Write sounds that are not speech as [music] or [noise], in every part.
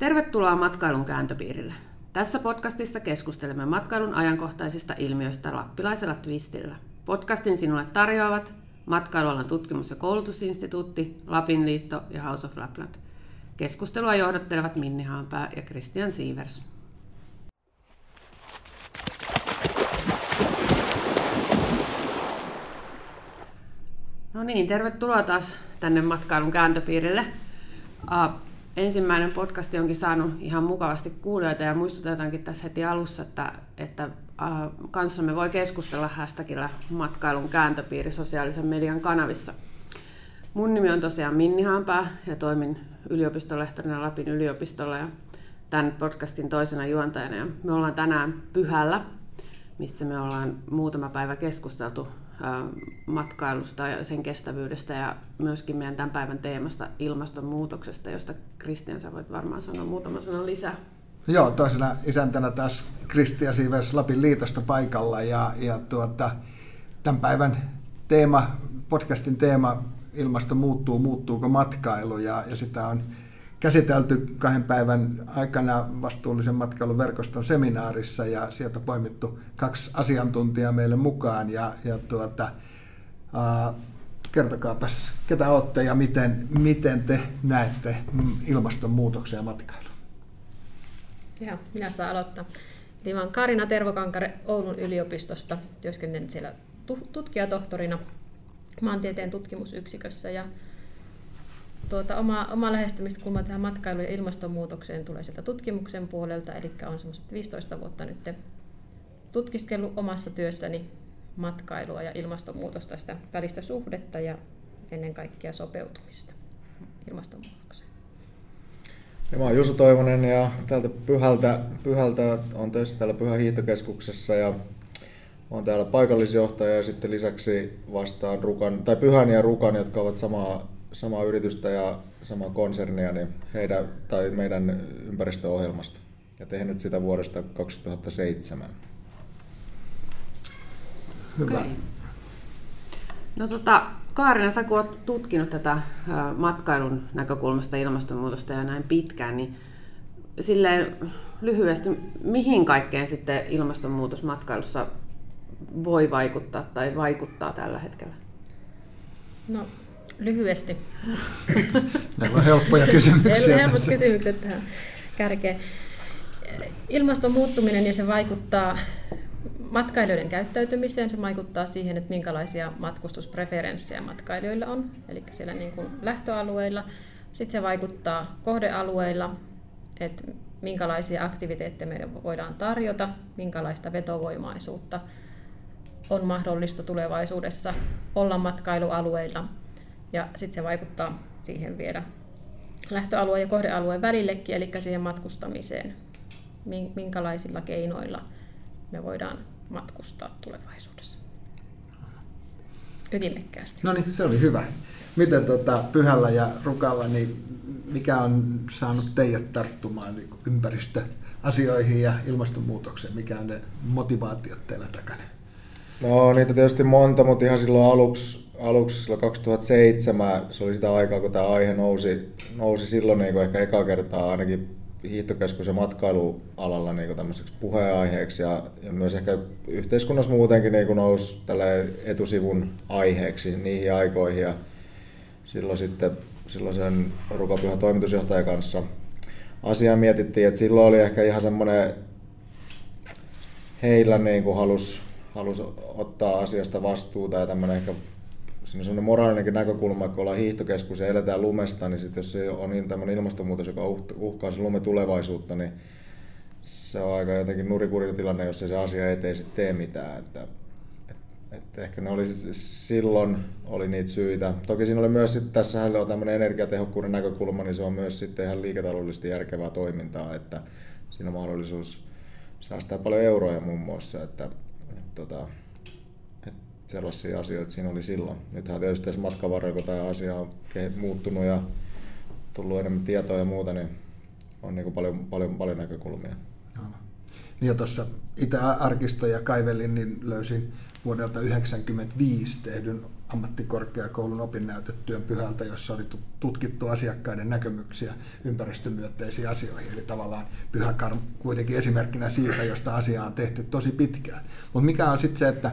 Tervetuloa matkailun kääntöpiirille. Tässä podcastissa keskustelemme matkailun ajankohtaisista ilmiöistä lappilaisella twistillä. Podcastin sinulle tarjoavat Matkailualan tutkimus- ja koulutusinstituutti, Lapin liitto ja House of Lapland. Keskustelua johdattelevat Minni Haanpää ja Christian Sievers. No niin, tervetuloa taas tänne matkailun kääntöpiirille. Ensimmäinen podcast onkin saanut ihan mukavasti kuulijoita ja muistutetaankin tässä heti alussa, että, että kanssamme voi keskustella hashtagillä matkailun kääntöpiiri sosiaalisen median kanavissa. Mun nimi on tosiaan Minni Haanpää ja toimin yliopistolehtorina Lapin yliopistolla ja tämän podcastin toisena juontajana. Ja me ollaan tänään Pyhällä, missä me ollaan muutama päivä keskusteltu matkailusta ja sen kestävyydestä ja myöskin meidän tämän päivän teemasta ilmastonmuutoksesta, josta Kristian sä voit varmaan sanoa muutama sanan lisää. Joo, toisena isäntänä taas Kristian Siivers Lapin liitosta paikalla ja, ja tuota, tämän päivän teema, podcastin teema ilmasto muuttuu, muuttuuko matkailu ja, ja sitä on käsitelty kahden päivän aikana vastuullisen matkailuverkoston seminaarissa ja sieltä poimittu kaksi asiantuntijaa meille mukaan. Ja, ja tuota, uh, kertokaapas, ketä olette ja miten, miten te näette ilmastonmuutoksen ja matkailun? Joo, minä saan aloittaa. Eli olen Karina Tervokankare Oulun yliopistosta, työskentelen siellä tutkijatohtorina maantieteen tutkimusyksikössä ja tuota, oma, oma lähestymiskulma tähän matkailuun ja ilmastonmuutokseen tulee sieltä tutkimuksen puolelta, eli on semmoiset 15 vuotta nyt tutkiskellut omassa työssäni matkailua ja ilmastonmuutosta, sitä välistä suhdetta ja ennen kaikkea sopeutumista ilmastonmuutokseen. Ja mä oon Jusu Toivonen ja täältä Pyhältä, Pyhältä on töissä täällä Pyhän hiihtokeskuksessa ja olen täällä paikallisjohtaja ja sitten lisäksi vastaan Rukan, tai Pyhän ja Rukan, jotka ovat samaa samaa yritystä ja samaa konsernia, niin heidän, tai meidän ympäristöohjelmasta ja tehnyt sitä vuodesta 2007. Hyvä. Okay. No tota, Kaarina, sä kun oot tutkinut tätä matkailun näkökulmasta ilmastonmuutosta ja näin pitkään, niin silleen lyhyesti, mihin kaikkeen sitten ilmastonmuutos matkailussa voi vaikuttaa tai vaikuttaa tällä hetkellä? No lyhyesti. Meillä on helppoja kysymyksiä. Helpot kysymykset tähän kärkeen. Ilmaston muuttuminen niin se vaikuttaa matkailijoiden käyttäytymiseen, se vaikuttaa siihen, että minkälaisia matkustuspreferenssejä matkailijoilla on, eli siellä niin kuin lähtöalueilla. Sitten se vaikuttaa kohdealueilla, että minkälaisia aktiviteetteja meidän voidaan tarjota, minkälaista vetovoimaisuutta on mahdollista tulevaisuudessa olla matkailualueilla ja sitten se vaikuttaa siihen vielä lähtöalueen ja kohdealueen välillekin, eli siihen matkustamiseen, minkälaisilla keinoilla me voidaan matkustaa tulevaisuudessa. Ytimekkäästi. No niin, se oli hyvä. Miten tota, Pyhällä ja Rukalla, niin mikä on saanut teidät tarttumaan niin ympäristöasioihin ja ilmastonmuutokseen? Mikä on ne motivaatiot teillä takana? No niitä tietysti monta, mutta ihan silloin aluksi aluksi silloin 2007, se oli sitä aikaa, kun tämä aihe nousi, nousi silloin niin ehkä eka kertaa ainakin hiihtokeskus- ja matkailualalla niin tämmöiseksi puheenaiheeksi. Ja, ja myös ehkä yhteiskunnassa muutenkin niin nousi tälle etusivun aiheeksi niihin aikoihin. Ja silloin sitten silloin Rukapyhän toimitusjohtajan kanssa asiaa mietittiin, että silloin oli ehkä ihan semmoinen heillä niin halus, halus ottaa asiasta vastuuta ja tämmöinen ehkä siinä on sellainen moraalinenkin näkökulma, kun ollaan hiihtokeskus ja eletään lumesta, niin sit jos se on niin tämmöinen ilmastonmuutos, joka uhkaa se lume tulevaisuutta, niin se on aika jotenkin nurikurin tilanne, jos ei se asia eteen sitten tee mitään. Että, että ehkä ne oli silloin oli niitä syitä. Toki siinä oli myös sitten, tässä on tämmöinen energiatehokkuuden näkökulma, niin se on myös sitten ihan liiketaloudellisesti järkevää toimintaa, että siinä on mahdollisuus säästää paljon euroja muun muassa, että, että tota, sellaisia asioita siinä oli silloin. Nythän tietysti tässä matkan kun tämä asia on muuttunut ja tullut enemmän tietoa ja muuta, niin on niin kuin paljon, paljon, paljon näkökulmia. Niin ja tuossa itse arkistoja kaivelin, niin löysin vuodelta 1995 tehdyn ammattikorkeakoulun opinnäytetyön pyhältä, jossa oli tutkittu asiakkaiden näkemyksiä ympäristömyönteisiin asioihin. Eli tavallaan pyhäkar kuitenkin esimerkkinä siitä, josta asiaa on tehty tosi pitkään. Mutta mikä on sitten se, että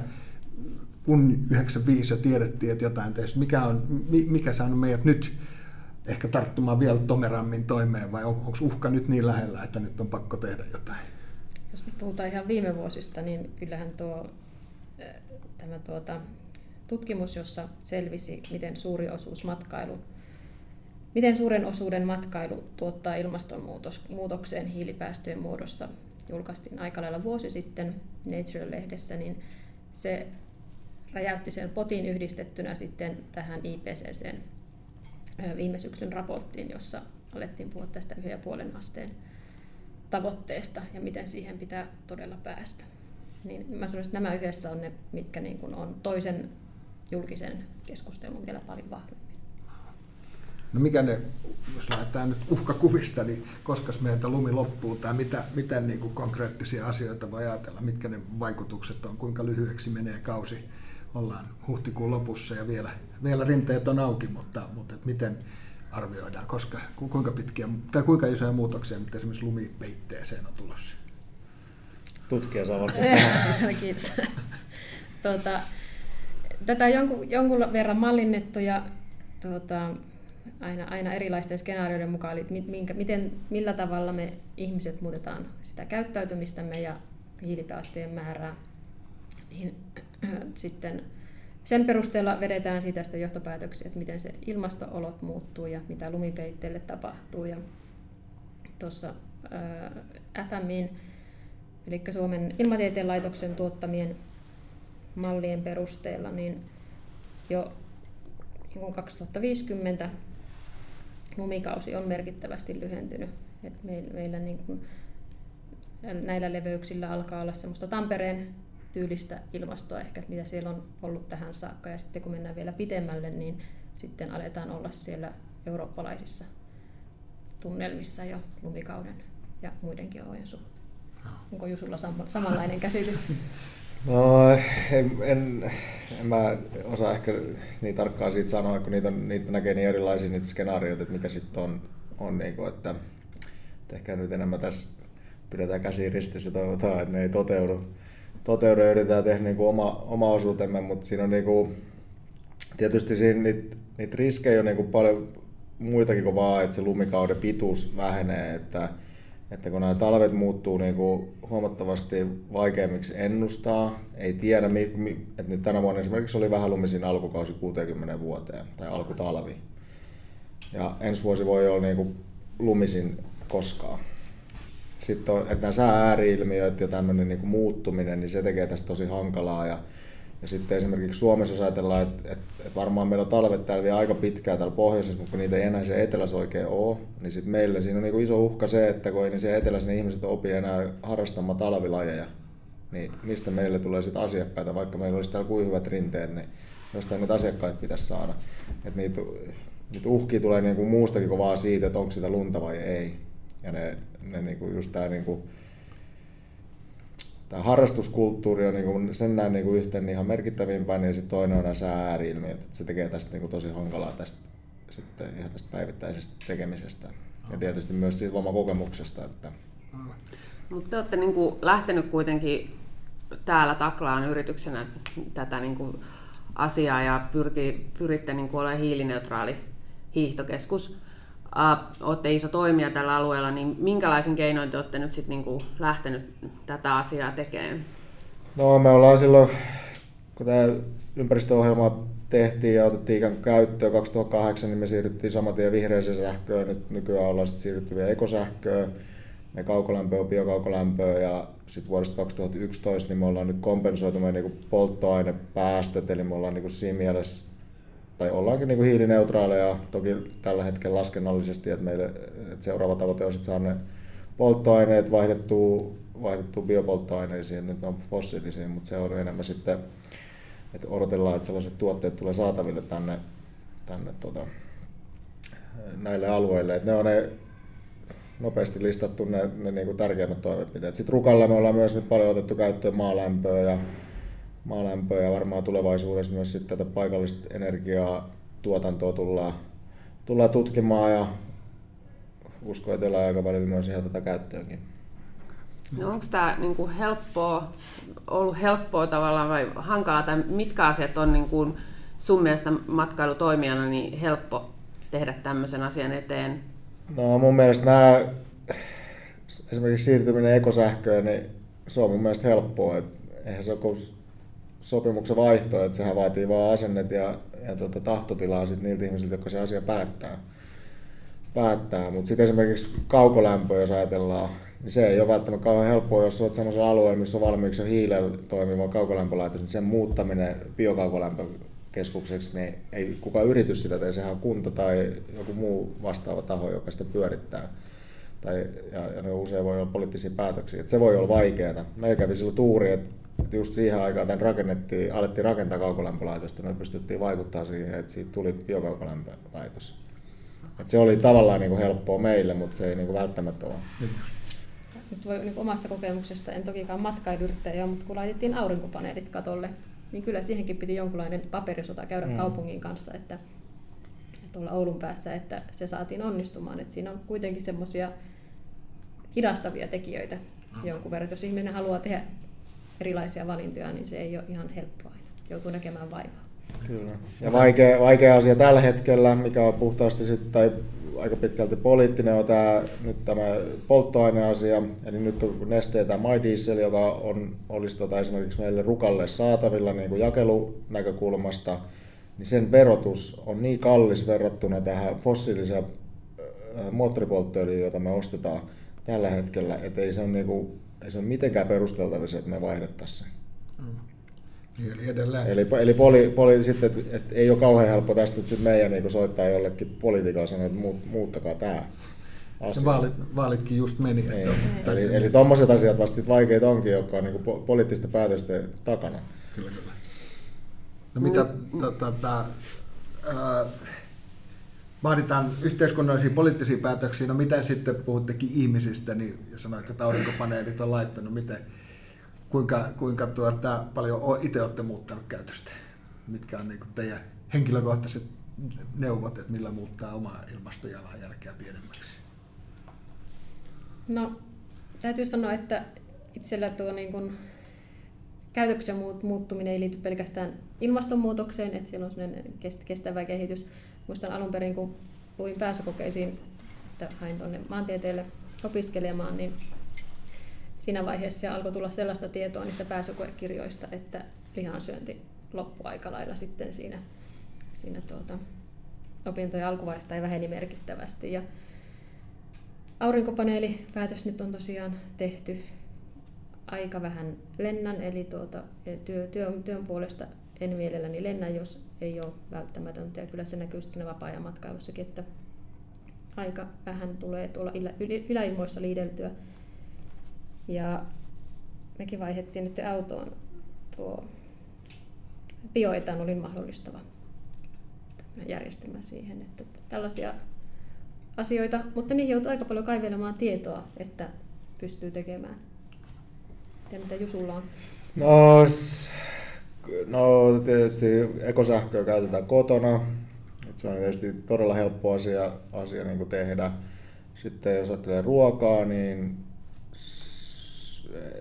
kun 95 jo tiedettiin, että jotain tehty, mikä, on, mikä saanut meidät nyt ehkä tarttumaan vielä tomerammin toimeen, vai on, onko uhka nyt niin lähellä, että nyt on pakko tehdä jotain? Jos nyt puhutaan ihan viime vuosista, niin kyllähän tuo, tämä tuota, tutkimus, jossa selvisi, miten suuri osuus matkailu, miten suuren osuuden matkailu tuottaa ilmastonmuutokseen hiilipäästöjen muodossa, julkaistiin aika lailla vuosi sitten Nature-lehdessä, niin se räjäytti sen potin yhdistettynä sitten tähän IPCCn viime syksyn raporttiin, jossa alettiin puhua tästä 1,5 asteen tavoitteesta ja miten siihen pitää todella päästä. Niin mä sanoisin, että nämä yhdessä on ne, mitkä niin kuin on toisen julkisen keskustelun vielä paljon vahvemmin. No mikä ne, jos lähdetään nyt uhkakuvista, niin koska meiltä lumi loppuu tai mitä, mitä niin kuin konkreettisia asioita voi ajatella, mitkä ne vaikutukset on, kuinka lyhyeksi menee kausi, ollaan huhtikuun lopussa ja vielä, vielä rinteet on auki, mutta, mutta et miten arvioidaan, koska, kuinka pitkiä tai kuinka isoja muutoksia, mitä esimerkiksi lumipeitteeseen on tulossa? Tutkija saa vastata. [laughs] Kiitos. tuota, tätä on jonkun, jonkun verran mallinnettu ja tuota, aina, aina erilaisten skenaarioiden mukaan, eli minkä, miten, millä tavalla me ihmiset muutetaan sitä käyttäytymistämme ja hiilipäästöjen määrää. Sitten sen perusteella vedetään siitä sitä johtopäätöksiä, että miten se ilmastoolot muuttuu ja mitä lumipeitteelle tapahtuu. Ja tuossa FMIin, eli Suomen ilmatieteen laitoksen tuottamien mallien perusteella, niin jo niin 2050 lumikausi on merkittävästi lyhentynyt. Et meillä niin kuin näillä leveyksillä alkaa olla semmoista Tampereen tyylistä ilmastoa ehkä, mitä siellä on ollut tähän saakka. Ja sitten kun mennään vielä pitemmälle, niin sitten aletaan olla siellä eurooppalaisissa tunnelmissa jo lumikauden ja muidenkin olojen suhteen. Onko Jusulla samanlainen käsitys? [laughs] No, en, en, en mä osaa ehkä niin tarkkaan siitä sanoa, kun niitä, niitä näkee niin erilaisia niitä skenaarioita, että mikä sitten on, on niin kuin, että, että ehkä nyt enemmän tässä pidetään käsi ristissä ja toivotaan, että ne ei toteudu. Toteudu ja yritetään tehdä niin kuin oma, oma osuutemme, mutta siinä on niin kuin, tietysti siinä niitä, niitä riskejä on niin kuin paljon muitakin kuin vaan, että se lumikauden pituus vähenee, että että kun nämä talvet muuttuu niin kuin huomattavasti vaikeammiksi ennustaa, ei tiedä, että nyt tänä vuonna esimerkiksi oli vähän lumisin alkukausi 60 vuoteen tai alkutalvi. Ja ensi vuosi voi olla niin kuin lumisin koskaan. Sitten on, että nämä sää-ääriilmiöt ja tämmöinen niin muuttuminen, niin se tekee tästä tosi hankalaa. Ja ja sitten esimerkiksi Suomessa, jos ajatellaan, että, että, että varmaan meillä on talvet täällä vielä aika pitkään täällä pohjoisessa, mutta kun niitä ei enää siellä etelässä oikein ole, niin sitten meillä siinä on niin iso uhka se, että kun ei niin siellä etelässä niin ihmiset opi enää harrastamaan talvilajeja, niin mistä meille tulee sitten asiakkaita, vaikka meillä olisi täällä kuin hyvät rinteet, niin jostain niitä asiakkaita pitäisi saada. Että niitä, niitä uhkia tulee niin kuin muustakin kuin vaan siitä, että onko sitä lunta vai ei. Ja ne, ne niin kuin just tämä niin kuin, tämä harrastuskulttuuri on niin kuin, sen näin niin kuin yhteen niin ihan merkittävimpään, ja sitten toinen on nämä sääääriilmiöt, että se tekee tästä niin kuin tosi hankalaa tästä, sitten ihan tästä päivittäisestä tekemisestä. Ja tietysti myös siitä lomakokemuksesta. Että... Mutta te olette niin kuin lähtenyt kuitenkin täällä taklaan yrityksenä tätä niin kuin asiaa ja pyrki, pyritte niin kuin olemaan hiilineutraali hiihtokeskus olette iso toimija tällä alueella, niin minkälaisin keinoin te olette nyt sitten niinku lähtenyt tätä asiaa tekemään? No me ollaan silloin, kun tämä ympäristöohjelma tehtiin ja otettiin käyttöön 2008, niin me siirryttiin saman tien vihreäseen sähköön. Nyt nykyään ollaan sitten siirrytty vielä ekosähköön. Me kaukolämpö on biokaukolämpöä ja sitten vuodesta 2011 niin me ollaan nyt kompensoitu meidän niin polttoainepäästöt, eli me ollaan niin siinä mielessä tai ollaankin niin kuin hiilineutraaleja toki tällä hetkellä laskennallisesti, että, meille, että seuraava tavoite on saada ne polttoaineet vaihdettua, vaihdettua biopolttoaineisiin, että nyt ne on fossiilisiin, mutta se on enemmän sitten, että odotellaan, että sellaiset tuotteet tulee saataville tänne, tänne tota, näille alueille. Että ne on ne nopeasti listattu ne, ne niin kuin tärkeimmät toimenpiteet. Sitten Rukalla me ollaan myös nyt paljon otettu käyttöön maalämpöä ja maalämpöä ja varmaan tulevaisuudessa myös sitten tätä paikallista energiaa tuotantoa tullaan, tullaan tutkimaan ja uskon etelä aikavälillä myös ihan tätä käyttöönkin. No onko tämä niinku helppoa, ollut helppoa tavallaan vai hankalaa, tai mitkä asiat on niinku sun mielestä matkailutoimijana niin helppo tehdä tämmöisen asian eteen? No mun mielestä nämä, esimerkiksi siirtyminen ekosähköön, niin se on mun mielestä helppoa. Et eihän se ole sopimuksen vaihto, että sehän vaatii vaan asennet ja, ja tota, tahtotilaa sit niiltä ihmisiltä, jotka se asia päättää. päättää. Mutta sitten esimerkiksi kaukolämpö, jos ajatellaan, niin se ei ole välttämättä kauhean helppoa, jos olet sellaisella alueella, missä on valmiiksi jo hiilellä toimiva kaukolämpölaitos, niin sen muuttaminen biokaukolämpökeskukseksi, niin ei kukaan yritys sitä tee, sehän on kunta tai joku muu vastaava taho, joka sitä pyörittää. Tai, ja, ja ne usein voi olla poliittisia päätöksiä. Et se voi olla vaikeaa. Meillä kävi silloin tuuri, että et just siihen aikaan tämän rakennettiin, alettiin rakentaa kaukolämpölaitosta, me pystyttiin vaikuttaa siihen, että siitä tuli biokaukolämpölaitos. Et se oli tavallaan niin kuin helppoa meille, mutta se ei niin kuin välttämättä ole. Nyt voi niin omasta kokemuksesta, en tokikaan matkailuyrittäjä, mutta kun laitettiin aurinkopaneelit katolle, niin kyllä siihenkin piti jonkunlainen paperisota käydä mm. kaupungin kanssa, että, että olla Oulun päässä, että se saatiin onnistumaan. Että siinä on kuitenkin semmoisia hidastavia tekijöitä jonkun verran. Jos ihminen haluaa tehdä erilaisia valintoja, niin se ei ole ihan helppoa aina. Joutuu näkemään vaivaa. Kyllä. Ja vaikea, vaikea asia tällä hetkellä, mikä on puhtaasti sit, tai aika pitkälti poliittinen, on tämä, nyt tämä polttoaineasia. Eli nyt on Neste tämä My Diesel, joka on, olisi tota esimerkiksi meille rukalle saatavilla niin kuin jakelunäkökulmasta, niin sen verotus on niin kallis verrattuna tähän fossiiliseen moottoripolttoöljyyn, jota me ostetaan tällä hetkellä, että ei se ole, niin kuin, ei se ole mitenkään perusteltavissa, että me vaihdettaisiin Mm. Niin, eli edelleen. Eli, eli poli, poli, sitten, et, et ei ole kauhean helppo tästä että meidän niin soittaa jollekin poliitikolle sanoa, että muut, muuttakaa tämä asia. vaalit, vaalitkin just meni. Että niin. Eli, eli tuommoiset asiat vasta vaikeita onkin, jotka on niin kuin poliittisten päätösten takana. Kyllä, kyllä. No mitä mm. tota, tota, äh, vaaditaan yhteiskunnallisia poliittisia päätöksiä, no miten sitten puhuttekin ihmisistä, niin ja sanoit, että aurinkopaneelit on laittanut, miten, kuinka, kuinka tuota, paljon itse olette muuttanut käytöstä? Mitkä on niin teidän henkilökohtaiset neuvot, että millä muuttaa omaa ilmastojalanjälkeä pienemmäksi? No, täytyy sanoa, että itsellä tuo niin kuin käytöksen muuttuminen ei liity pelkästään ilmastonmuutokseen, että siellä on kestävä kehitys. Muistan alun perin, kun luin pääsykokeisiin, että hain tuonne maantieteelle opiskelemaan, niin siinä vaiheessa alkoi tulla sellaista tietoa niistä pääsykoekirjoista, että lihansyönti loppui aika lailla sitten siinä, siinä tuota, opintojen alkuvaiheessa ei väheni merkittävästi. Ja aurinkopaneelipäätös nyt on tosiaan tehty aika vähän lennän, eli tuota, työ, työn, työn puolesta en mielelläni lennä, jos ei ole välttämätöntä. Ja kyllä se näkyy siinä vapaa-ajan matkailussakin, että aika vähän tulee tuolla yläilmoissa liideltyä. Ja mekin vaihdettiin nyt autoon tuo bioetanolin mahdollistava järjestelmä siihen, että tällaisia asioita, mutta niihin joutuu aika paljon kaivelemaan tietoa, että pystyy tekemään. Tiedä, mitä Jusulla on? No, no tietysti ekosähköä käytetään kotona. Se on tietysti todella helppo asia, asia niin kuin tehdä. Sitten jos ajattelee ruokaa, niin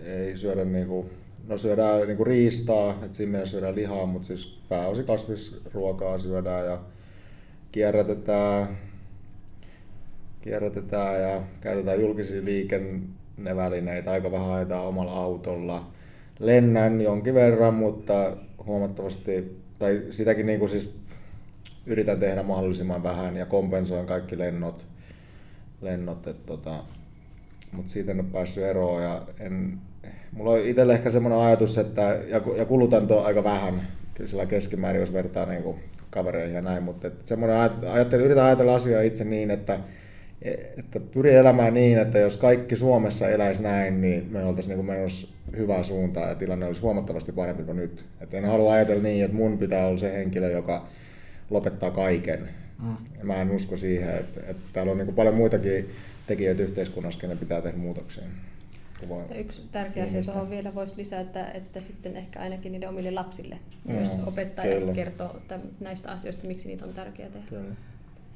ei syödä niinku, no syödään niinku riistaa, että siinä mielessä syödään lihaa, mutta siis pääosin kasvisruokaa syödään ja kierrätetään, kierrätetään ja käytetään julkisia liikennevälineitä, aika vähän ajetaan omalla autolla. Lennän jonkin verran, mutta huomattavasti, tai sitäkin niin kuin siis yritän tehdä mahdollisimman vähän ja kompensoin kaikki lennot. lennot että tota, mutta siitä en ole päässyt eroon. Ja en, mulla on itselle ehkä semmoinen ajatus, että ja, kulutan tuo aika vähän sillä keskimäärin, jos vertaa niin kuin kavereihin ja näin, mutta semmoinen ajattelu, yritän ajatella asiaa itse niin, että, että pyri elämään niin, että jos kaikki Suomessa eläisi näin, niin me oltaisiin niin menossa hyvää suuntaan ja tilanne olisi huomattavasti parempi kuin nyt. Että en halua ajatella niin, että mun pitää olla se henkilö, joka lopettaa kaiken. Mm. Mä en usko siihen, että, että täällä on niin paljon muitakin tekijöitä yhteiskunnassa, kenen pitää tehdä muutoksia. Yksi tärkeä asia tuohon vielä voisi lisätä, että, että sitten ehkä ainakin niiden omille lapsille Mm, myös kyllä. kertoo täm- näistä asioista, miksi niitä on tärkeää tehdä. Kyllä.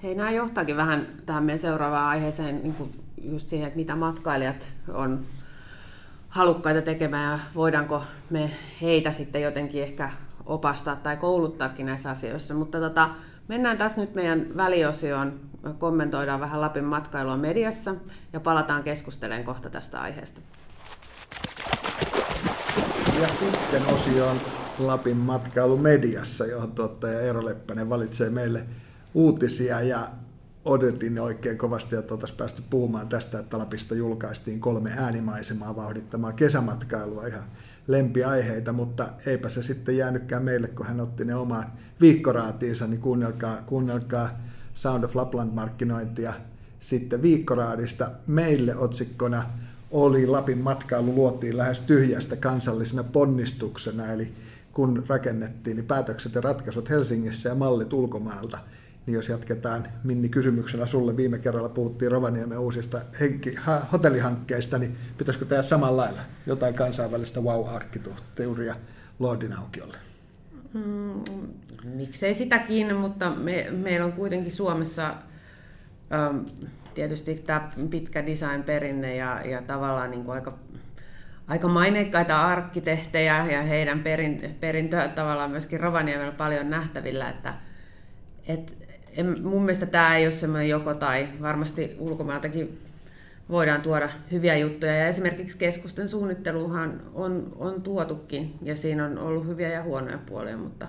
Hei, nämä johtaakin vähän tähän meidän seuraavaan aiheeseen, niin kuin just siihen, että mitä matkailijat on halukkaita tekemään ja voidaanko me heitä sitten jotenkin ehkä opastaa tai kouluttaakin näissä asioissa. Mutta tota, mennään tässä nyt meidän väliosioon, kommentoidaan vähän Lapin matkailua mediassa ja palataan keskustelemaan kohta tästä aiheesta. Ja sitten osioon Lapin matkailu mediassa, johon tuottaja Eero Leppänen valitsee meille uutisia ja odotin oikein kovasti, että oltaisiin päästy puhumaan tästä, että Lapista julkaistiin kolme äänimaisemaa vauhdittamaan kesämatkailua ihan lempiaiheita, mutta eipä se sitten jäänytkään meille, kun hän otti ne omaan viikkoraatiinsa, niin kuunnelkaa, kuunnelkaa Sound of Lapland-markkinointia sitten viikkoraadista. Meille otsikkona oli Lapin matkailu luotiin lähes tyhjästä kansallisena ponnistuksena, eli kun rakennettiin, niin päätökset ja ratkaisut Helsingissä ja mallit ulkomailta. Niin jos jatketaan Minni kysymyksellä sulle, viime kerralla puhuttiin Rovaniemen uusista henki, ha, hotellihankkeista, niin pitäisikö tehdä samalla lailla jotain kansainvälistä wow-arkkitehtuuria Lordin aukiolle? Mm, miksei sitäkin, mutta me, meillä on kuitenkin Suomessa äm, tietysti tämä pitkä design-perinne ja, ja tavallaan niin kuin aika, aika maineikkaita arkkitehtejä ja heidän perin, perintöä tavallaan myöskin Rovaniemellä paljon nähtävillä, että et, en, mun mielestä tämä ei ole semmoinen joko tai, varmasti ulkomailtakin voidaan tuoda hyviä juttuja. Ja esimerkiksi keskusten suunnitteluhan on, on tuotukin ja siinä on ollut hyviä ja huonoja puolia, mutta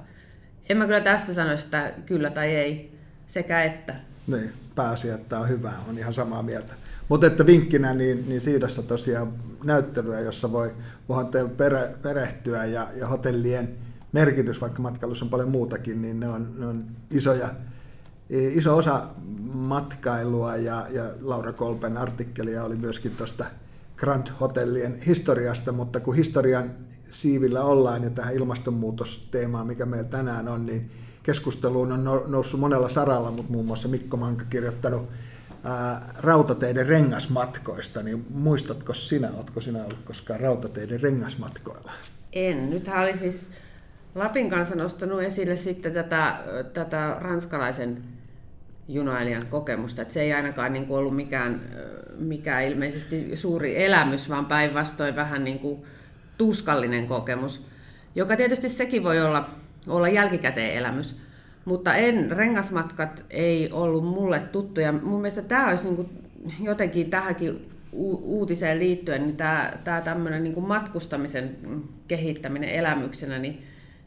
en mä kyllä tästä sanoisi, että kyllä tai ei, sekä että. Niin, pääasia, että on hyvä, on ihan samaa mieltä. Mutta että vinkkinä, niin, niin Siidassa tosiaan näyttelyä, jossa voi, voi pere, perehtyä ja, ja hotellien merkitys, vaikka matkailussa on paljon muutakin, niin ne on, ne on isoja, iso osa matkailua ja, ja Laura Kolpen artikkelia oli myöskin tuosta Grand Hotellien historiasta, mutta kun historian siivillä ollaan ja tähän ilmastonmuutosteemaan, mikä meillä tänään on, niin keskusteluun on noussut monella saralla, mutta muun muassa Mikko Manka kirjoittanut ää, rautateiden rengasmatkoista, niin muistatko sinä, oletko sinä ollut koskaan rautateiden rengasmatkoilla? En. Nythän oli siis Lapin kanssa nostanut esille sitten tätä, tätä ranskalaisen junailijan kokemusta. Että se ei ainakaan niin kuin ollut mikään, mikään ilmeisesti suuri elämys, vaan päinvastoin vähän niin kuin tuskallinen kokemus, joka tietysti sekin voi olla, olla jälkikäteen elämys. Mutta en, rengasmatkat ei ollut mulle tuttuja. Mun mielestä tämä olisi niin kuin jotenkin tähänkin uutiseen liittyen, niin tämä, tämä tämmöinen niin kuin matkustamisen kehittäminen elämyksenä, niin,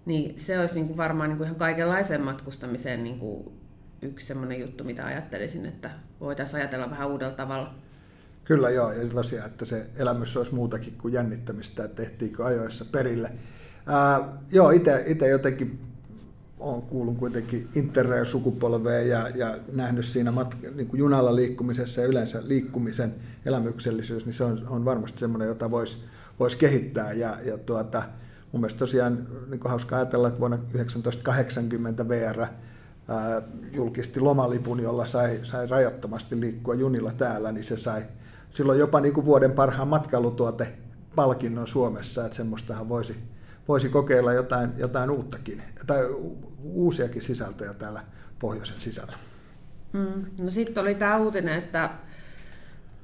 niin se olisi niin kuin varmaan niin kuin ihan kaikenlaiseen matkustamiseen niin kuin yksi semmoinen juttu, mitä ajattelisin, että voitaisiin ajatella vähän uudella tavalla. Kyllä joo, ja tosiaan, että se elämys olisi muutakin kuin jännittämistä, että tehtiinkö ajoissa perille. Ää, joo, itse jotenkin olen kuullut kuitenkin interrail-sukupolveen ja, ja nähnyt siinä matka, niin kuin junalla liikkumisessa ja yleensä liikkumisen elämyksellisyys, niin se on, on varmasti semmoinen, jota voisi vois kehittää. Ja, ja tuota, mun mielestä tosiaan niin kuin hauska ajatella, että vuonna 1980 VR julkisti lomalipun, jolla sai, sai rajattomasti liikkua junilla täällä, niin se sai silloin jopa niin kuin vuoden parhaan matkailutuote palkinnon Suomessa, että semmoistahan voisi, voisi kokeilla jotain, jotain uuttakin, tai uusiakin sisältöjä täällä pohjoisen sisällä. Mm. No sitten oli tämä uutinen, että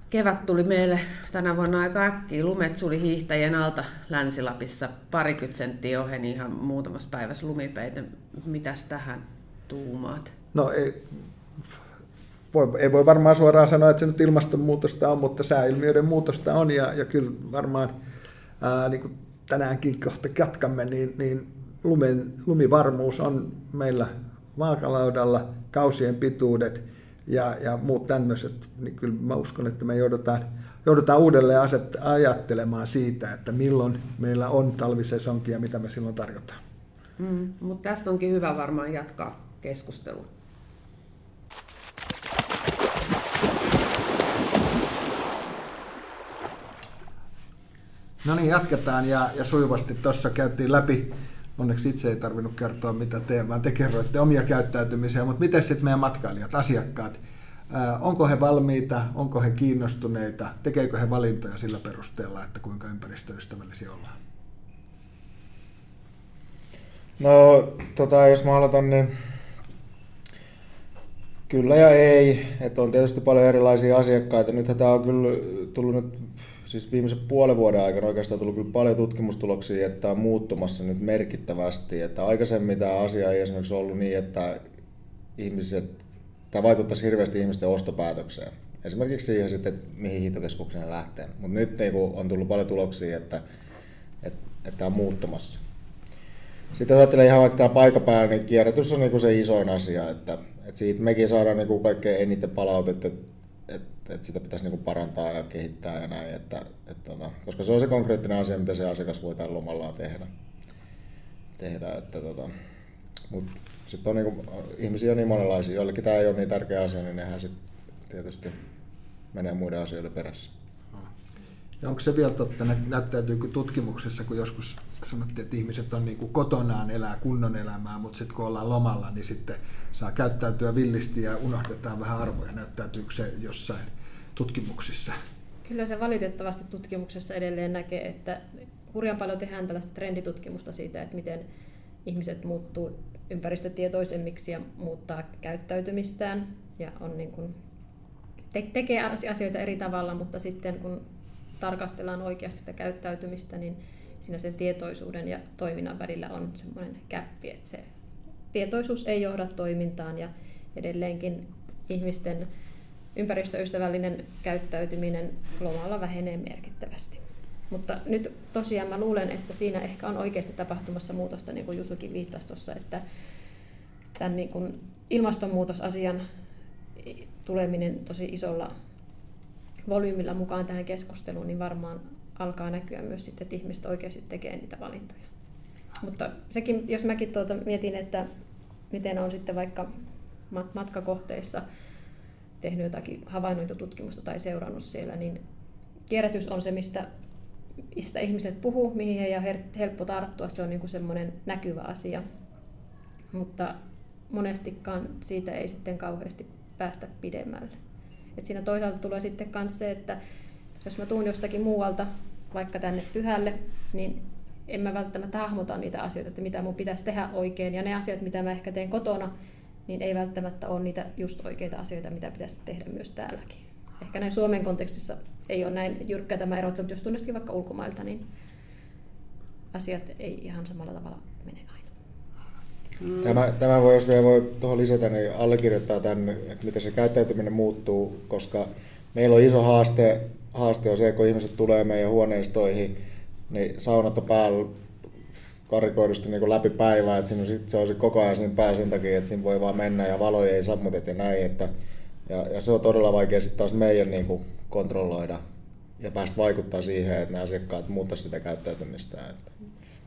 kevät tuli meille tänä vuonna aika äkkiä. Lumet suli hiihtäjien alta Länsi-Lapissa. Parikymmentä senttiä oheni ihan muutamassa päivässä lumipeite. Mitäs tähän tuumaat? No ei, voi, ei voi varmaan suoraan sanoa, että se nyt ilmastonmuutosta on, mutta sääilmiöiden muutosta on ja, ja kyllä varmaan ää, niin kuin tänäänkin kohta jatkamme, niin, niin lumen, lumivarmuus on meillä vaakalaudalla, kausien pituudet ja, ja muut tämmöiset, niin kyllä mä uskon, että me joudutaan, joudutaan uudelleen aset, ajattelemaan siitä, että milloin meillä on talvisesonkia ja mitä me silloin tarjotaan. Mm, mutta tästä onkin hyvä varmaan jatkaa keskustelua. No niin, jatketaan ja, ja sujuvasti. Tuossa käytiin läpi, onneksi itse ei tarvinnut kertoa mitä teen, vaan te kerroitte omia käyttäytymisiä, mutta miten sitten meidän matkailijat, asiakkaat, Onko he valmiita, onko he kiinnostuneita, tekeekö he valintoja sillä perusteella, että kuinka ympäristöystävällisiä ollaan? No, tota, jos mä aloitan, niin kyllä ja ei. Että on tietysti paljon erilaisia asiakkaita. Nythän tämä on kyllä tullut nyt, siis viimeisen puolen vuoden aikana oikeastaan tullut kyllä paljon tutkimustuloksia, että on muuttumassa nyt merkittävästi. Että aikaisemmin tämä asia ei esimerkiksi ollut niin, että ihmiset, tämä vaikuttaisi hirveästi ihmisten ostopäätökseen. Esimerkiksi siihen sitten, että mihin hiihtokeskukseen lähtee. Mutta nyt niin on tullut paljon tuloksia, että, että, että tämä on muuttumassa. Sitten jos ajattelee ihan vaikka tämä paikapäällä, niin kierrätys on niin kuin se isoin asia, että, että siitä mekin saadaan niin kuin kaikkein eniten palautetta, että, että, että sitä pitäisi niin kuin parantaa ja kehittää ja näin, että, että, että, koska se on se konkreettinen asia, mitä se asiakas voi tällä lomallaan tehdä. tehdä että, tota, mutta sitten on niin kuin, ihmisiä niin monenlaisia, joillekin tämä ei ole niin tärkeä asia, niin nehän sitten tietysti menee muiden asioiden perässä. Ja onko se vielä totta, näyttäytyykö tutkimuksessa, kun joskus sanottiin, että ihmiset on niin kuin kotonaan elää kunnon elämää, mutta sitten kun ollaan lomalla, niin sitten saa käyttäytyä villisti ja unohdetaan vähän arvoja. Näyttäytyykö se jossain tutkimuksissa? Kyllä se valitettavasti tutkimuksessa edelleen näkee, että hurjan paljon tehdään tällaista trenditutkimusta siitä, että miten ihmiset muuttuu ympäristötietoisemmiksi ja muuttaa käyttäytymistään ja on niin kuin, te- tekee asioita eri tavalla, mutta sitten kun tarkastellaan oikeasti sitä käyttäytymistä, niin siinä sen tietoisuuden ja toiminnan välillä on semmoinen käppi, että se tietoisuus ei johda toimintaan ja edelleenkin ihmisten ympäristöystävällinen käyttäytyminen lomalla vähenee merkittävästi. Mutta nyt tosiaan mä luulen, että siinä ehkä on oikeasti tapahtumassa muutosta, niin kuin Jusukin viittasi tuossa, että tämän niin kuin ilmastonmuutosasian tuleminen tosi isolla volyymilla mukaan tähän keskusteluun, niin varmaan alkaa näkyä myös sitten, että ihmiset oikeasti tekee niitä valintoja. Mutta sekin, jos mäkin tuota mietin, että miten on sitten vaikka matkakohteissa tehnyt jotakin havainnointututkimusta tai seurannut siellä, niin kierrätys on se, mistä, mistä ihmiset puhuu, mihin he on helppo tarttua. Se on niin kuin semmoinen näkyvä asia. Mutta monestikaan siitä ei sitten kauheasti päästä pidemmälle. Et siinä toisaalta tulee sitten myös se, että jos mä tuun jostakin muualta, vaikka tänne pyhälle, niin en mä välttämättä hahmota niitä asioita, että mitä mun pitäisi tehdä oikein. Ja ne asiat, mitä mä ehkä teen kotona, niin ei välttämättä ole niitä just oikeita asioita, mitä pitäisi tehdä myös täälläkin. Ehkä näin Suomen kontekstissa ei ole näin jyrkkä tämä ero, mutta jos tunnestikin vaikka ulkomailta, niin asiat ei ihan samalla tavalla mene. Mm. Tämä, tämä voi, jos vielä voi tuohon lisätä, niin allekirjoittaa tämän, että miten se käyttäytyminen muuttuu, koska meillä on iso haaste, haaste on se, kun ihmiset tulee meidän huoneistoihin, niin saunat on päällä karikoidusti niin läpi päivää, että siinä on, sit, se on koko ajan siinä pää sen takia, että siinä voi vaan mennä ja valoja ei sammuteta ja näin. Että, ja, ja, se on todella vaikea sitten taas meidän niin kuin, kontrolloida ja päästä vaikuttaa siihen, että nämä asiakkaat muuttaisivat sitä käyttäytymistä. Että.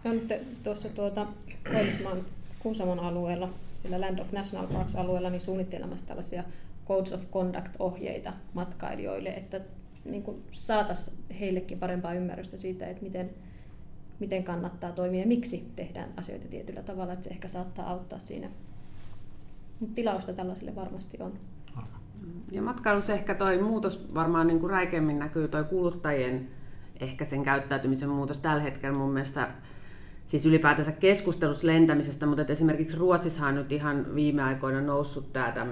Ja nyt tuossa tuota, Koillismaan Kuusamon alueella, sillä Land of National Parks alueella, niin suunnittelemassa tällaisia Codes of Conduct-ohjeita matkailijoille, että niin saataisiin heillekin parempaa ymmärrystä siitä, että miten, miten kannattaa toimia ja miksi tehdään asioita tietyllä tavalla, että se ehkä saattaa auttaa siinä. Mutta tilausta tällaiselle varmasti on. Ja matkailussa ehkä toi muutos varmaan niin kuin räikeimmin näkyy toi kuluttajien ehkä sen käyttäytymisen muutos tällä hetkellä mun mielestä siis ylipäätänsä keskustelussa lentämisestä, mutta esimerkiksi Ruotsissa on nyt ihan viime aikoina noussut tämä,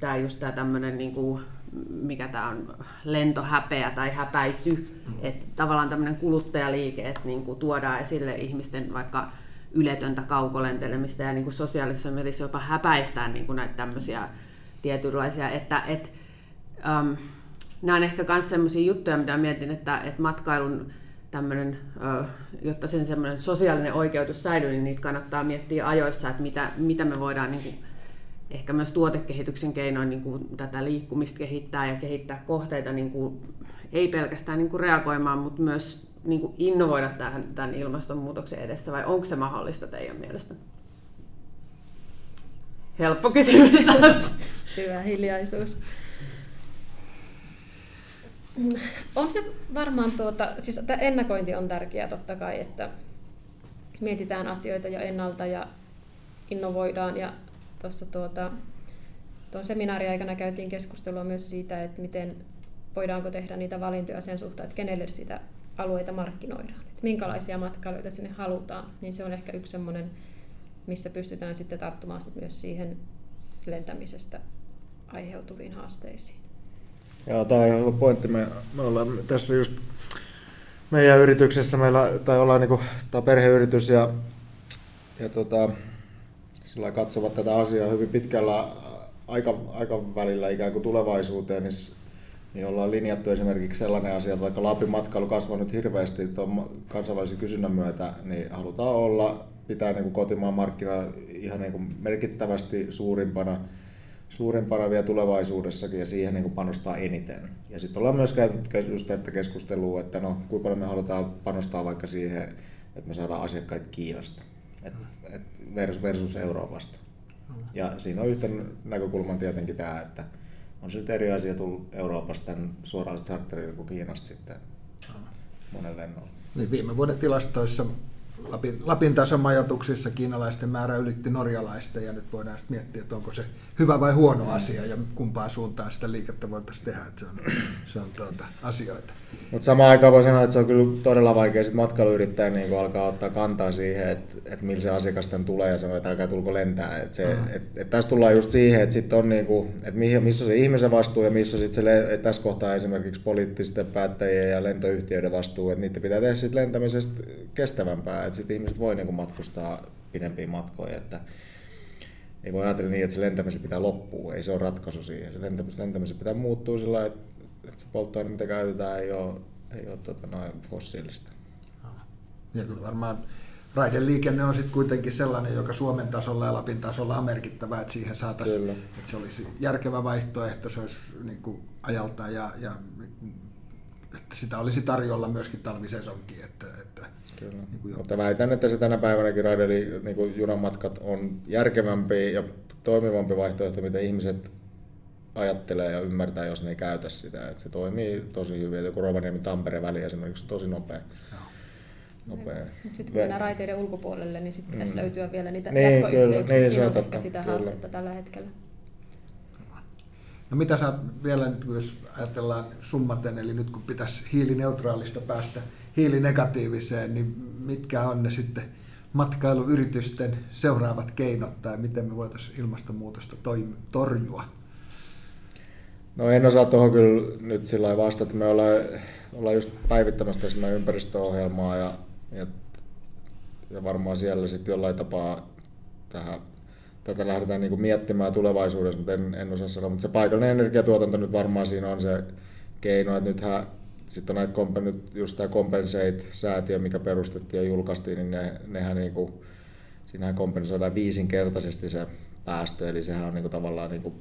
tämä just tämä tämmöinen, niin kuin, mikä tämä on, lentohäpeä tai häpäisy, mm. että tavallaan tämmöinen kuluttajaliike, että niin kuin tuodaan esille ihmisten vaikka yletöntä kaukolentelemistä ja niin kuin sosiaalisessa mielessä jopa häpäistään niin kuin näitä tämmöisiä tietynlaisia, että et, um, nämä on ehkä myös sellaisia juttuja, mitä mietin, että, että matkailun tämmöinen, jotta sen semmoinen sosiaalinen oikeutus säilyy, niin niitä kannattaa miettiä ajoissa, että mitä, mitä me voidaan niin kuin, ehkä myös tuotekehityksen keinoin niin kuin, tätä liikkumista kehittää ja kehittää kohteita niin kuin, ei pelkästään niin kuin reagoimaan, mutta myös niin kuin innovoida tähän, tämän ilmastonmuutoksen edessä, vai onko se mahdollista teidän mielestä? Helppo kysymys Syvä hiljaisuus. On se varmaan, tuota, siis tämä ennakointi on tärkeää totta kai, että mietitään asioita jo ennalta ja innovoidaan ja tuossa tuota, tuon seminaariaikana käytiin keskustelua myös siitä, että miten voidaanko tehdä niitä valintoja sen suhteen, että kenelle sitä alueita markkinoidaan. Että minkälaisia matkailijoita sinne halutaan, niin se on ehkä yksi semmoinen, missä pystytään sitten tarttumaan myös siihen lentämisestä aiheutuviin haasteisiin. Joo, tämä on hyvä pointti. Me, me ollaan tässä just meidän yrityksessä, meillä, tai ollaan niin kuin, tämä perheyritys ja, ja tota, sillä katsovat tätä asiaa hyvin pitkällä aika, aikavälillä ikään kuin tulevaisuuteen, niin, niin ollaan linjattu esimerkiksi sellainen asia, että vaikka Lapin matkailu kasvaa nyt hirveästi tuon kansainvälisen kysynnän myötä, niin halutaan olla, pitää niin kuin kotimaan markkina ihan niin kuin merkittävästi suurimpana suurimpana vielä tulevaisuudessakin ja siihen niin kuin panostaa eniten. Ja sitten ollaan myös käyty just että keskustelua, että no, kuinka paljon me halutaan panostaa vaikka siihen, että me saadaan asiakkaita Kiinasta et, et versus Euroopasta. Ja siinä on yhtenä näkökulman tietenkin tämä, että on se nyt eri asia tullut Euroopasta suoraan charterille kuin Kiinasta sitten monen lennolla. Niin viime vuoden tilastoissa Lapin, Lapin tason majoituksissa kiinalaisten määrä ylitti norjalaisten ja nyt voidaan sitten miettiä, että onko se hyvä vai huono asia ja kumpaan suuntaan sitä liikettä voitaisiin tehdä, että se on, se on tuota, asioita. Mutta samaan aikaan voi sanoa, että se on kyllä todella vaikea sit matkailuyrittäjän niin alkaa ottaa kantaa siihen, että, että millä se asiakas tulee ja sanoo, että älkää tulko lentää. Et se, mm. et, et tässä tullaan just siihen, että, sit on niin kuin, että missä on se ihmisen vastuu ja missä sitten se, että tässä kohtaa esimerkiksi poliittisten päättäjien ja lentoyhtiöiden vastuu, että niitä pitää tehdä sitten lentämisestä kestävämpää, että sitten ihmiset voi niin kuin matkustaa pidempiä matkoja. Että, ei voi ajatella niin, että se lentämisen pitää loppua, ei se ole ratkaisu siihen. Se lentämisen, lentämisen pitää muuttua sillä että, että se polttoaine, mitä käytetään, ei ole, ei ole tota, noin fossiilista. Ja kyllä varmaan raideliikenne on sitten kuitenkin sellainen, joka Suomen tasolla ja Lapin tasolla on merkittävä, että siihen saataisiin, että se olisi järkevä vaihtoehto, se olisi niin kuin ajalta ja, ja että sitä olisi tarjolla myöskin talvisesonkin. Että, Kyllä. Niin kuin Mutta väitän, että se tänä päivänäkin raideli, niin kuin junamatkat on järkevämpi ja toimivampi vaihtoehto, mitä ihmiset ajattelee ja ymmärtää, jos ne ei käytä sitä. Että se toimii tosi hyvin. Joku Rovaniemi-Tampere väli esimerkiksi on tosi nopea. nopea. Mutta sitten kun mennään raiteiden ulkopuolelle, niin sitten pitäisi mm. löytyä vielä niitä niin, jatkoyhteyksiä. Niin, Siinä on ehkä sitä kyllä. haastetta tällä hetkellä. No mitä sä vielä, jos ajatellaan summaten, eli nyt kun pitäisi hiilineutraalista päästä hiilinegatiiviseen, niin mitkä on ne sitten matkailuyritysten seuraavat keinot tai miten me voitaisiin ilmastonmuutosta torjua? No en osaa tuohon kyllä nyt sillä vastata. Me ollaan, ollaan just päivittämässä tässä ympäristöohjelmaa ja, ja, ja varmaan siellä sitten jollain tapaa tähän tätä lähdetään niin miettimään tulevaisuudessa, mutta en, en osaa sanoa. Mutta se paikallinen energiatuotanto nyt varmaan siinä on se keino, että nythän sitten on näitä, nyt just tämä Compensate-säätiö, mikä perustettiin ja julkaistiin, niin ne, nehän niin kuin, siinähän kompensoidaan viisinkertaisesti se päästö, eli sehän on niin kuin tavallaan niin kuin,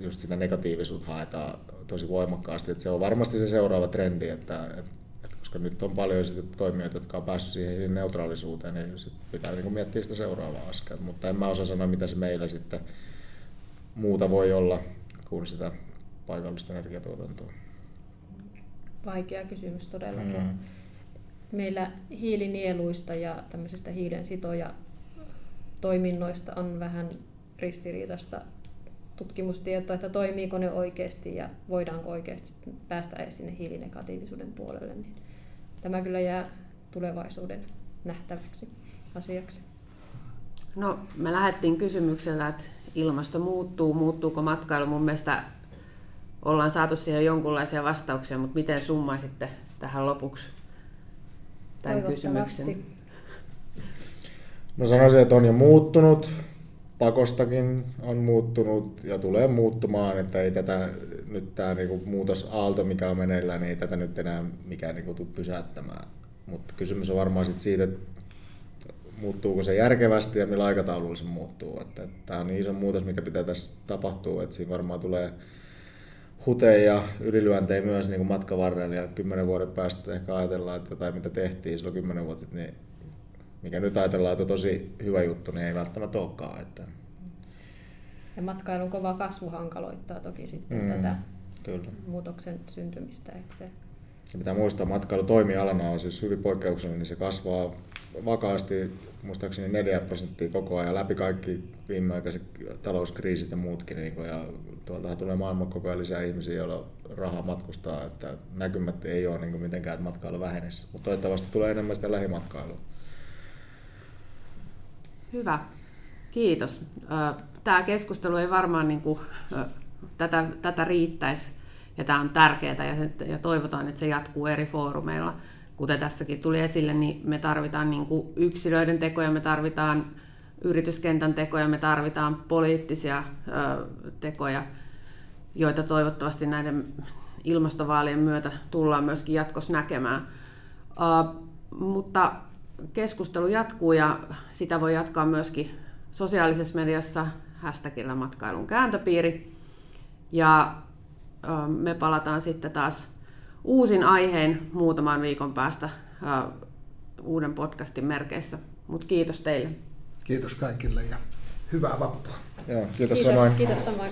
just sitä negatiivisuutta haetaan tosi voimakkaasti, että se on varmasti se seuraava trendi, että, että koska nyt on paljon toimijoita, jotka on päässyt siihen neutraalisuuteen, niin sit pitää kuin miettiä sitä seuraavaa askelta. Mutta en mä osaa sanoa, mitä se meillä sitten muuta voi olla kuin sitä paikallista energiatuotantoa. Vaikea kysymys todellakin. Mm. Meillä hiilinieluista ja tämmöisistä hiilen sitoja toiminnoista on vähän ristiriitasta tutkimustietoa, että toimiiko ne oikeasti ja voidaanko oikeasti päästä edes sinne hiilinegatiivisuuden puolelle. Niin tämä kyllä jää tulevaisuuden nähtäväksi asiaksi. No, me lähdettiin kysymyksellä, että ilmasto muuttuu, muuttuuko matkailu. Mun mielestä ollaan saatu siihen jonkunlaisia vastauksia, mutta miten summaisitte tähän lopuksi tämän kysymyksen? No sanoisin, että on jo muuttunut. Pakostakin on muuttunut ja tulee muuttumaan, että ei tätä nyt tämä niinku muutosaalto, mikä on meneillään, niin ei tätä nyt enää mikään niinku tule pysäyttämään. Mutta kysymys on varmaan sit siitä, että muuttuuko se järkevästi ja millä aikataululla se muuttuu. Tämä on niin iso muutos, mikä pitää tässä tapahtua, että siinä varmaan tulee huteja ja ylilyöntejä myös niin kuin matkan varrella ja kymmenen vuoden päästä ehkä ajatellaan, että jotain mitä tehtiin silloin kymmenen vuotta sitten, niin mikä nyt ajatellaan, että tosi hyvä juttu, niin ei välttämättä olekaan. Että... Ja matkailun kova kasvu hankaloittaa toki sitten mm, tätä kyllä. muutoksen syntymistä. Että se... Ja pitää muistaa, matkailu toimialana on siis hyvin poikkeuksellinen, niin se kasvaa vakaasti muistaakseni 4 prosenttia koko ajan läpi kaikki viimeaikaiset talouskriisit ja muutkin. Niin kuin, ja tuolta tulee maailman koko ajan lisää ihmisiä, joilla rahaa matkustaa, että näkymät ei ole niin kuin mitenkään, että matkailu vähenisi. Mutta toivottavasti tulee enemmän sitä lähimatkailua. Hyvä. Kiitos. Tämä keskustelu ei varmaan niin kuin, tätä, tätä riittäisi ja tämä on tärkeää ja, ja toivotaan, että se jatkuu eri foorumeilla. Kuten tässäkin tuli esille, niin me tarvitaan niin kuin yksilöiden tekoja, me tarvitaan yrityskentän tekoja, me tarvitaan poliittisia ö, tekoja, joita toivottavasti näiden ilmastovaalien myötä tullaan myöskin jatkossa näkemään. Ö, mutta keskustelu jatkuu ja sitä voi jatkaa myöskin sosiaalisessa mediassa hashtagillä matkailun kääntöpiiri. Ja me palataan sitten taas uusin aiheen muutaman viikon päästä uuden podcastin merkeissä. Mutta kiitos teille. Kiitos kaikille ja hyvää vappua. Joo, kiitos, kiitos samoin. Kiitos samoin.